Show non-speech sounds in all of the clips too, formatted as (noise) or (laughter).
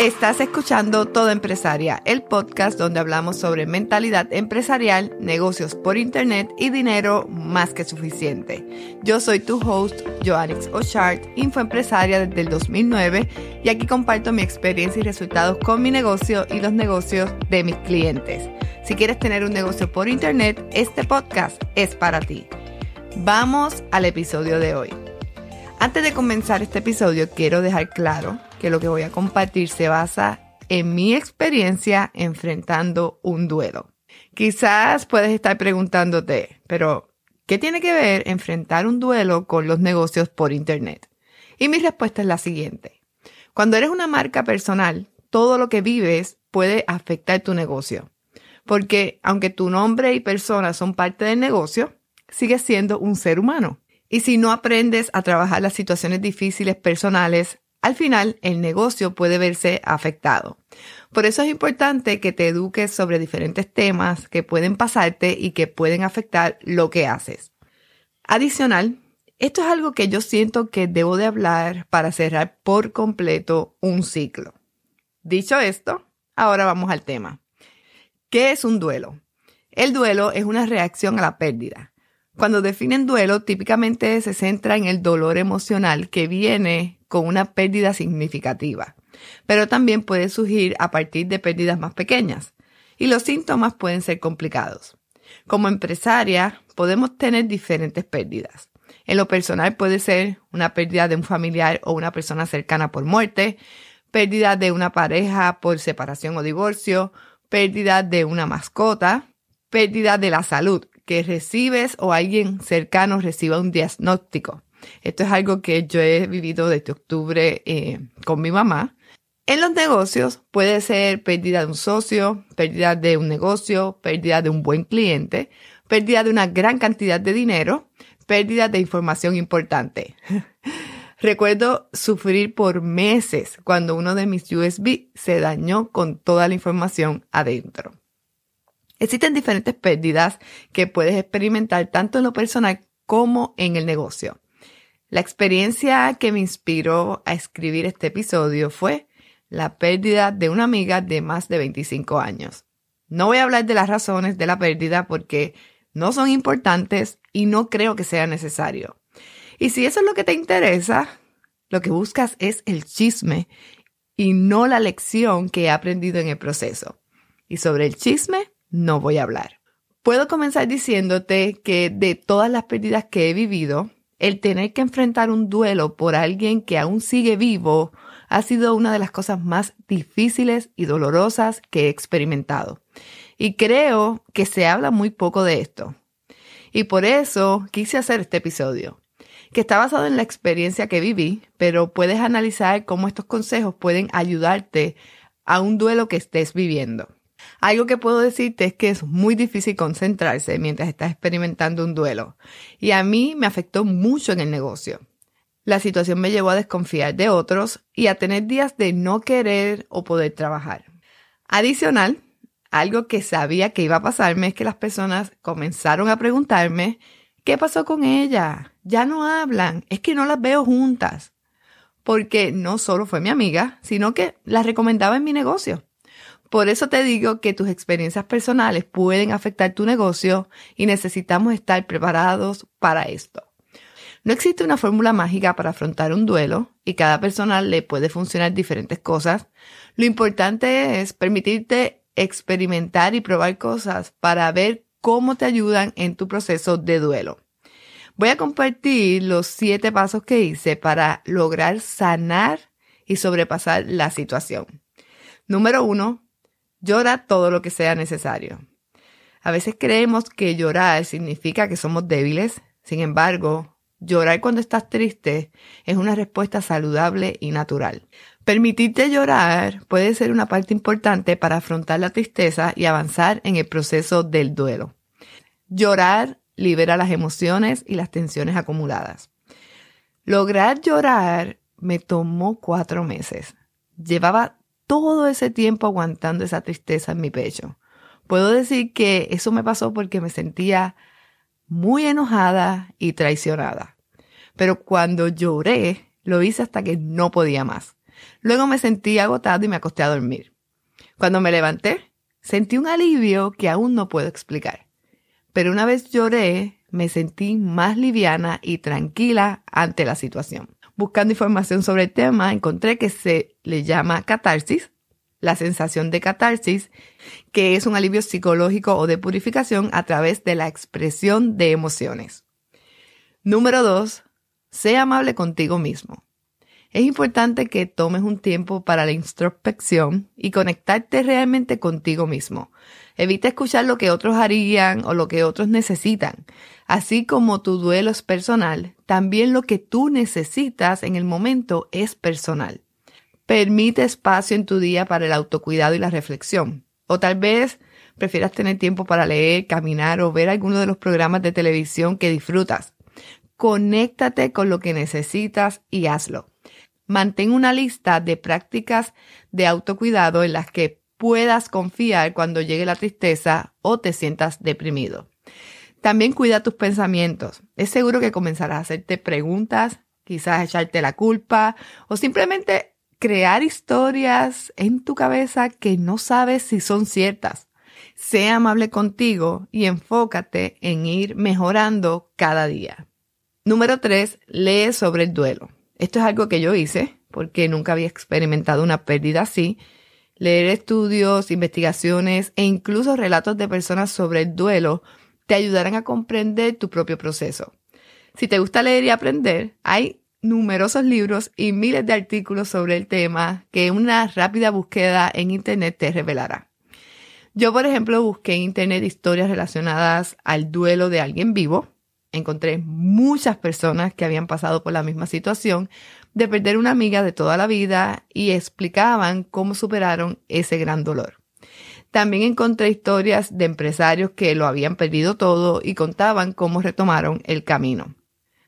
Estás escuchando Todo Empresaria, el podcast donde hablamos sobre mentalidad empresarial, negocios por internet y dinero más que suficiente. Yo soy tu host, Joannix O'Shart, infoempresaria desde el 2009 y aquí comparto mi experiencia y resultados con mi negocio y los negocios de mis clientes. Si quieres tener un negocio por internet, este podcast es para ti. Vamos al episodio de hoy. Antes de comenzar este episodio, quiero dejar claro que lo que voy a compartir se basa en mi experiencia enfrentando un duelo. Quizás puedes estar preguntándote, pero ¿qué tiene que ver enfrentar un duelo con los negocios por Internet? Y mi respuesta es la siguiente. Cuando eres una marca personal, todo lo que vives puede afectar tu negocio. Porque aunque tu nombre y persona son parte del negocio, sigues siendo un ser humano. Y si no aprendes a trabajar las situaciones difíciles personales, al final el negocio puede verse afectado. Por eso es importante que te eduques sobre diferentes temas que pueden pasarte y que pueden afectar lo que haces. Adicional, esto es algo que yo siento que debo de hablar para cerrar por completo un ciclo. Dicho esto, ahora vamos al tema. ¿Qué es un duelo? El duelo es una reacción a la pérdida. Cuando definen duelo, típicamente se centra en el dolor emocional que viene con una pérdida significativa, pero también puede surgir a partir de pérdidas más pequeñas y los síntomas pueden ser complicados. Como empresaria podemos tener diferentes pérdidas. En lo personal puede ser una pérdida de un familiar o una persona cercana por muerte, pérdida de una pareja por separación o divorcio, pérdida de una mascota, pérdida de la salud, que recibes o alguien cercano reciba un diagnóstico. Esto es algo que yo he vivido desde octubre eh, con mi mamá. En los negocios puede ser pérdida de un socio, pérdida de un negocio, pérdida de un buen cliente, pérdida de una gran cantidad de dinero, pérdida de información importante. (laughs) Recuerdo sufrir por meses cuando uno de mis USB se dañó con toda la información adentro. Existen diferentes pérdidas que puedes experimentar tanto en lo personal como en el negocio. La experiencia que me inspiró a escribir este episodio fue la pérdida de una amiga de más de 25 años. No voy a hablar de las razones de la pérdida porque no son importantes y no creo que sea necesario. Y si eso es lo que te interesa, lo que buscas es el chisme y no la lección que he aprendido en el proceso. Y sobre el chisme no voy a hablar. Puedo comenzar diciéndote que de todas las pérdidas que he vivido, el tener que enfrentar un duelo por alguien que aún sigue vivo ha sido una de las cosas más difíciles y dolorosas que he experimentado. Y creo que se habla muy poco de esto. Y por eso quise hacer este episodio, que está basado en la experiencia que viví, pero puedes analizar cómo estos consejos pueden ayudarte a un duelo que estés viviendo. Algo que puedo decirte es que es muy difícil concentrarse mientras estás experimentando un duelo. Y a mí me afectó mucho en el negocio. La situación me llevó a desconfiar de otros y a tener días de no querer o poder trabajar. Adicional, algo que sabía que iba a pasarme es que las personas comenzaron a preguntarme, ¿qué pasó con ella? Ya no hablan, es que no las veo juntas. Porque no solo fue mi amiga, sino que las recomendaba en mi negocio. Por eso te digo que tus experiencias personales pueden afectar tu negocio y necesitamos estar preparados para esto. No existe una fórmula mágica para afrontar un duelo y cada persona le puede funcionar diferentes cosas. Lo importante es permitirte experimentar y probar cosas para ver cómo te ayudan en tu proceso de duelo. Voy a compartir los siete pasos que hice para lograr sanar y sobrepasar la situación. Número uno, Llora todo lo que sea necesario. A veces creemos que llorar significa que somos débiles. Sin embargo, llorar cuando estás triste es una respuesta saludable y natural. Permitirte llorar puede ser una parte importante para afrontar la tristeza y avanzar en el proceso del duelo. Llorar libera las emociones y las tensiones acumuladas. Lograr llorar me tomó cuatro meses. Llevaba todo ese tiempo aguantando esa tristeza en mi pecho. Puedo decir que eso me pasó porque me sentía muy enojada y traicionada. Pero cuando lloré, lo hice hasta que no podía más. Luego me sentí agotado y me acosté a dormir. Cuando me levanté, sentí un alivio que aún no puedo explicar. Pero una vez lloré, me sentí más liviana y tranquila ante la situación. Buscando información sobre el tema, encontré que se le llama catarsis, la sensación de catarsis, que es un alivio psicológico o de purificación a través de la expresión de emociones. Número 2. Sé amable contigo mismo. Es importante que tomes un tiempo para la introspección y conectarte realmente contigo mismo. Evita escuchar lo que otros harían o lo que otros necesitan. Así como tu duelo es personal, también lo que tú necesitas en el momento es personal. Permite espacio en tu día para el autocuidado y la reflexión. O tal vez prefieras tener tiempo para leer, caminar o ver alguno de los programas de televisión que disfrutas. Conéctate con lo que necesitas y hazlo. Mantén una lista de prácticas de autocuidado en las que puedas confiar cuando llegue la tristeza o te sientas deprimido. También cuida tus pensamientos. Es seguro que comenzarás a hacerte preguntas, quizás echarte la culpa o simplemente crear historias en tu cabeza que no sabes si son ciertas. Sé amable contigo y enfócate en ir mejorando cada día. Número 3. Lee sobre el duelo. Esto es algo que yo hice porque nunca había experimentado una pérdida así. Leer estudios, investigaciones e incluso relatos de personas sobre el duelo te ayudarán a comprender tu propio proceso. Si te gusta leer y aprender, hay numerosos libros y miles de artículos sobre el tema que una rápida búsqueda en Internet te revelará. Yo, por ejemplo, busqué en Internet historias relacionadas al duelo de alguien vivo encontré muchas personas que habían pasado por la misma situación de perder una amiga de toda la vida y explicaban cómo superaron ese gran dolor. También encontré historias de empresarios que lo habían perdido todo y contaban cómo retomaron el camino.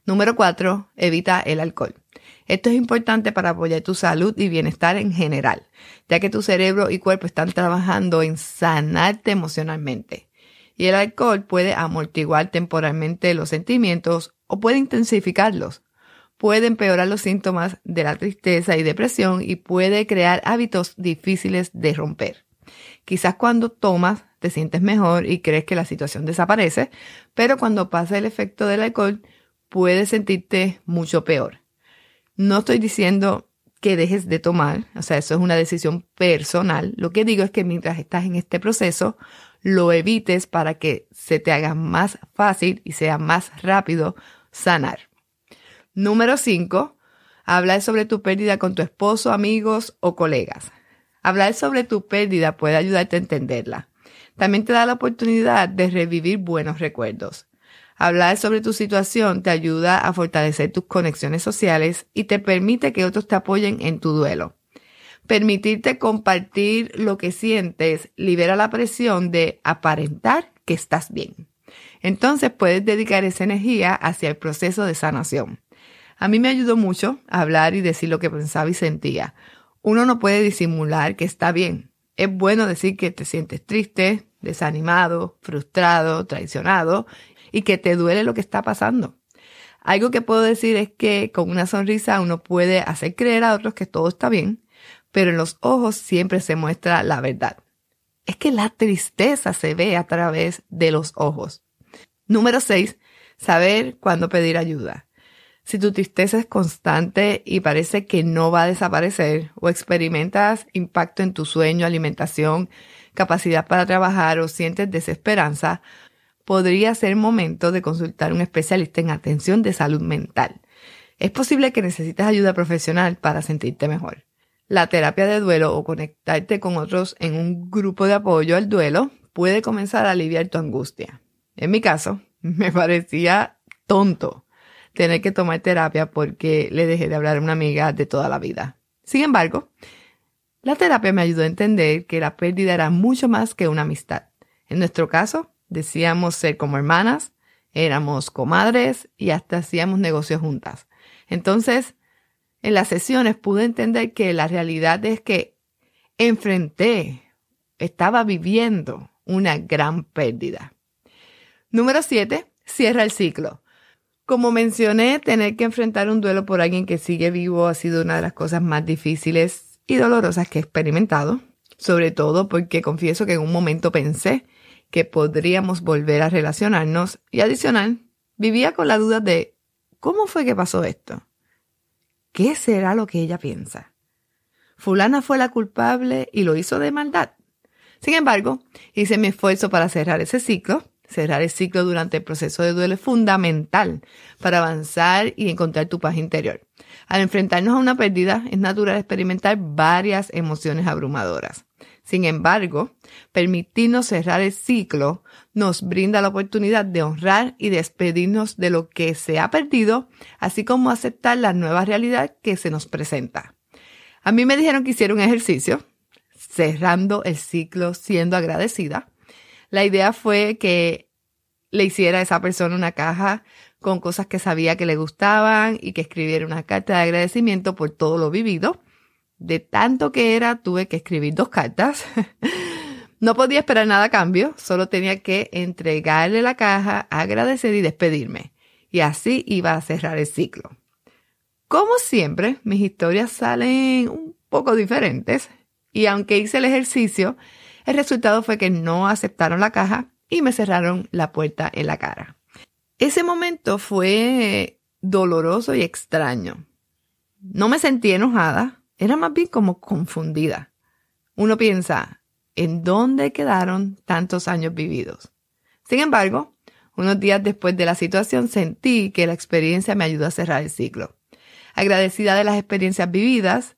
Número 4. Evita el alcohol. Esto es importante para apoyar tu salud y bienestar en general, ya que tu cerebro y cuerpo están trabajando en sanarte emocionalmente y el alcohol puede amortiguar temporalmente los sentimientos o puede intensificarlos. Puede empeorar los síntomas de la tristeza y depresión y puede crear hábitos difíciles de romper. Quizás cuando tomas te sientes mejor y crees que la situación desaparece, pero cuando pasa el efecto del alcohol puedes sentirte mucho peor. No estoy diciendo que dejes de tomar, o sea, eso es una decisión personal. Lo que digo es que mientras estás en este proceso, lo evites para que se te haga más fácil y sea más rápido sanar. Número 5. Hablar sobre tu pérdida con tu esposo, amigos o colegas. Hablar sobre tu pérdida puede ayudarte a entenderla. También te da la oportunidad de revivir buenos recuerdos. Hablar sobre tu situación te ayuda a fortalecer tus conexiones sociales y te permite que otros te apoyen en tu duelo. Permitirte compartir lo que sientes libera la presión de aparentar que estás bien. Entonces puedes dedicar esa energía hacia el proceso de sanación. A mí me ayudó mucho hablar y decir lo que pensaba y sentía. Uno no puede disimular que está bien. Es bueno decir que te sientes triste, desanimado, frustrado, traicionado y que te duele lo que está pasando. Algo que puedo decir es que con una sonrisa uno puede hacer creer a otros que todo está bien pero en los ojos siempre se muestra la verdad. Es que la tristeza se ve a través de los ojos. Número 6. Saber cuándo pedir ayuda. Si tu tristeza es constante y parece que no va a desaparecer o experimentas impacto en tu sueño, alimentación, capacidad para trabajar o sientes desesperanza, podría ser momento de consultar a un especialista en atención de salud mental. Es posible que necesites ayuda profesional para sentirte mejor. La terapia de duelo o conectarte con otros en un grupo de apoyo al duelo puede comenzar a aliviar tu angustia. En mi caso, (laughs) me parecía tonto tener que tomar terapia porque le dejé de hablar a una amiga de toda la vida. Sin embargo, la terapia me ayudó a entender que la pérdida era mucho más que una amistad. En nuestro caso, decíamos ser como hermanas, éramos comadres y hasta hacíamos negocios juntas. Entonces, en las sesiones pude entender que la realidad es que enfrenté, estaba viviendo una gran pérdida. Número 7. Cierra el ciclo. Como mencioné, tener que enfrentar un duelo por alguien que sigue vivo ha sido una de las cosas más difíciles y dolorosas que he experimentado, sobre todo porque confieso que en un momento pensé que podríamos volver a relacionarnos y adicional, vivía con la duda de ¿cómo fue que pasó esto? ¿Qué será lo que ella piensa? Fulana fue la culpable y lo hizo de maldad. Sin embargo, hice mi esfuerzo para cerrar ese ciclo Cerrar el ciclo durante el proceso de duelo es fundamental para avanzar y encontrar tu paz interior. Al enfrentarnos a una pérdida, es natural experimentar varias emociones abrumadoras. Sin embargo, permitirnos cerrar el ciclo nos brinda la oportunidad de honrar y despedirnos de lo que se ha perdido, así como aceptar la nueva realidad que se nos presenta. A mí me dijeron que hiciera un ejercicio, cerrando el ciclo siendo agradecida, la idea fue que le hiciera a esa persona una caja con cosas que sabía que le gustaban y que escribiera una carta de agradecimiento por todo lo vivido. De tanto que era, tuve que escribir dos cartas. (laughs) no podía esperar nada a cambio, solo tenía que entregarle la caja, agradecer y despedirme. Y así iba a cerrar el ciclo. Como siempre, mis historias salen un poco diferentes y aunque hice el ejercicio, el resultado fue que no aceptaron la caja y me cerraron la puerta en la cara. Ese momento fue doloroso y extraño. No me sentí enojada, era más bien como confundida. Uno piensa, ¿en dónde quedaron tantos años vividos? Sin embargo, unos días después de la situación sentí que la experiencia me ayudó a cerrar el ciclo. Agradecida de las experiencias vividas,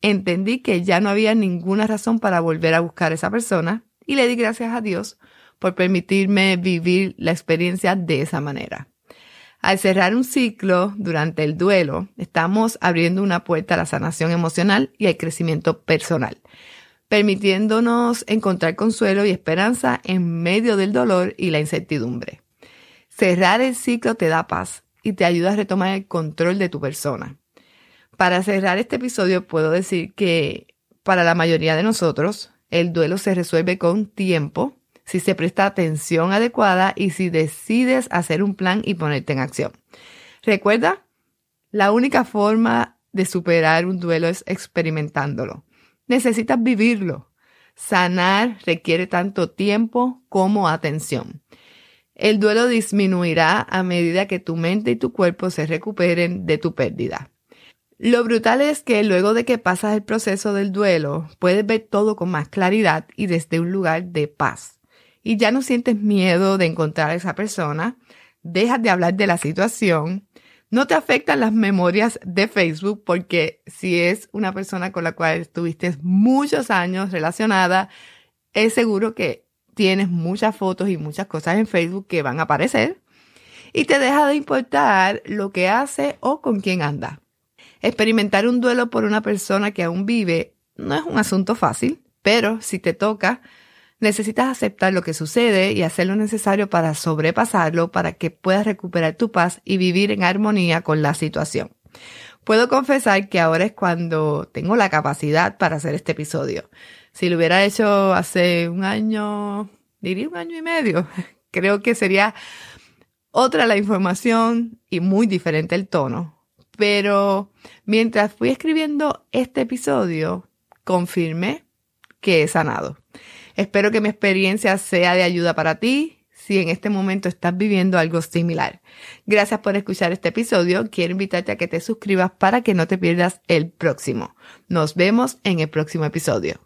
entendí que ya no había ninguna razón para volver a buscar a esa persona y le di gracias a Dios por permitirme vivir la experiencia de esa manera. Al cerrar un ciclo durante el duelo, estamos abriendo una puerta a la sanación emocional y al crecimiento personal, permitiéndonos encontrar consuelo y esperanza en medio del dolor y la incertidumbre. Cerrar el ciclo te da paz y te ayuda a retomar el control de tu persona. Para cerrar este episodio puedo decir que para la mayoría de nosotros el duelo se resuelve con tiempo, si se presta atención adecuada y si decides hacer un plan y ponerte en acción. Recuerda, la única forma de superar un duelo es experimentándolo. Necesitas vivirlo. Sanar requiere tanto tiempo como atención. El duelo disminuirá a medida que tu mente y tu cuerpo se recuperen de tu pérdida. Lo brutal es que luego de que pasas el proceso del duelo, puedes ver todo con más claridad y desde un lugar de paz. Y ya no sientes miedo de encontrar a esa persona, dejas de hablar de la situación, no te afectan las memorias de Facebook porque si es una persona con la cual estuviste muchos años relacionada, es seguro que tienes muchas fotos y muchas cosas en Facebook que van a aparecer y te deja de importar lo que hace o con quién anda. Experimentar un duelo por una persona que aún vive no es un asunto fácil, pero si te toca, necesitas aceptar lo que sucede y hacer lo necesario para sobrepasarlo para que puedas recuperar tu paz y vivir en armonía con la situación. Puedo confesar que ahora es cuando tengo la capacidad para hacer este episodio. Si lo hubiera hecho hace un año, diría un año y medio, (laughs) creo que sería otra la información y muy diferente el tono. Pero mientras fui escribiendo este episodio, confirmé que he sanado. Espero que mi experiencia sea de ayuda para ti si en este momento estás viviendo algo similar. Gracias por escuchar este episodio. Quiero invitarte a que te suscribas para que no te pierdas el próximo. Nos vemos en el próximo episodio.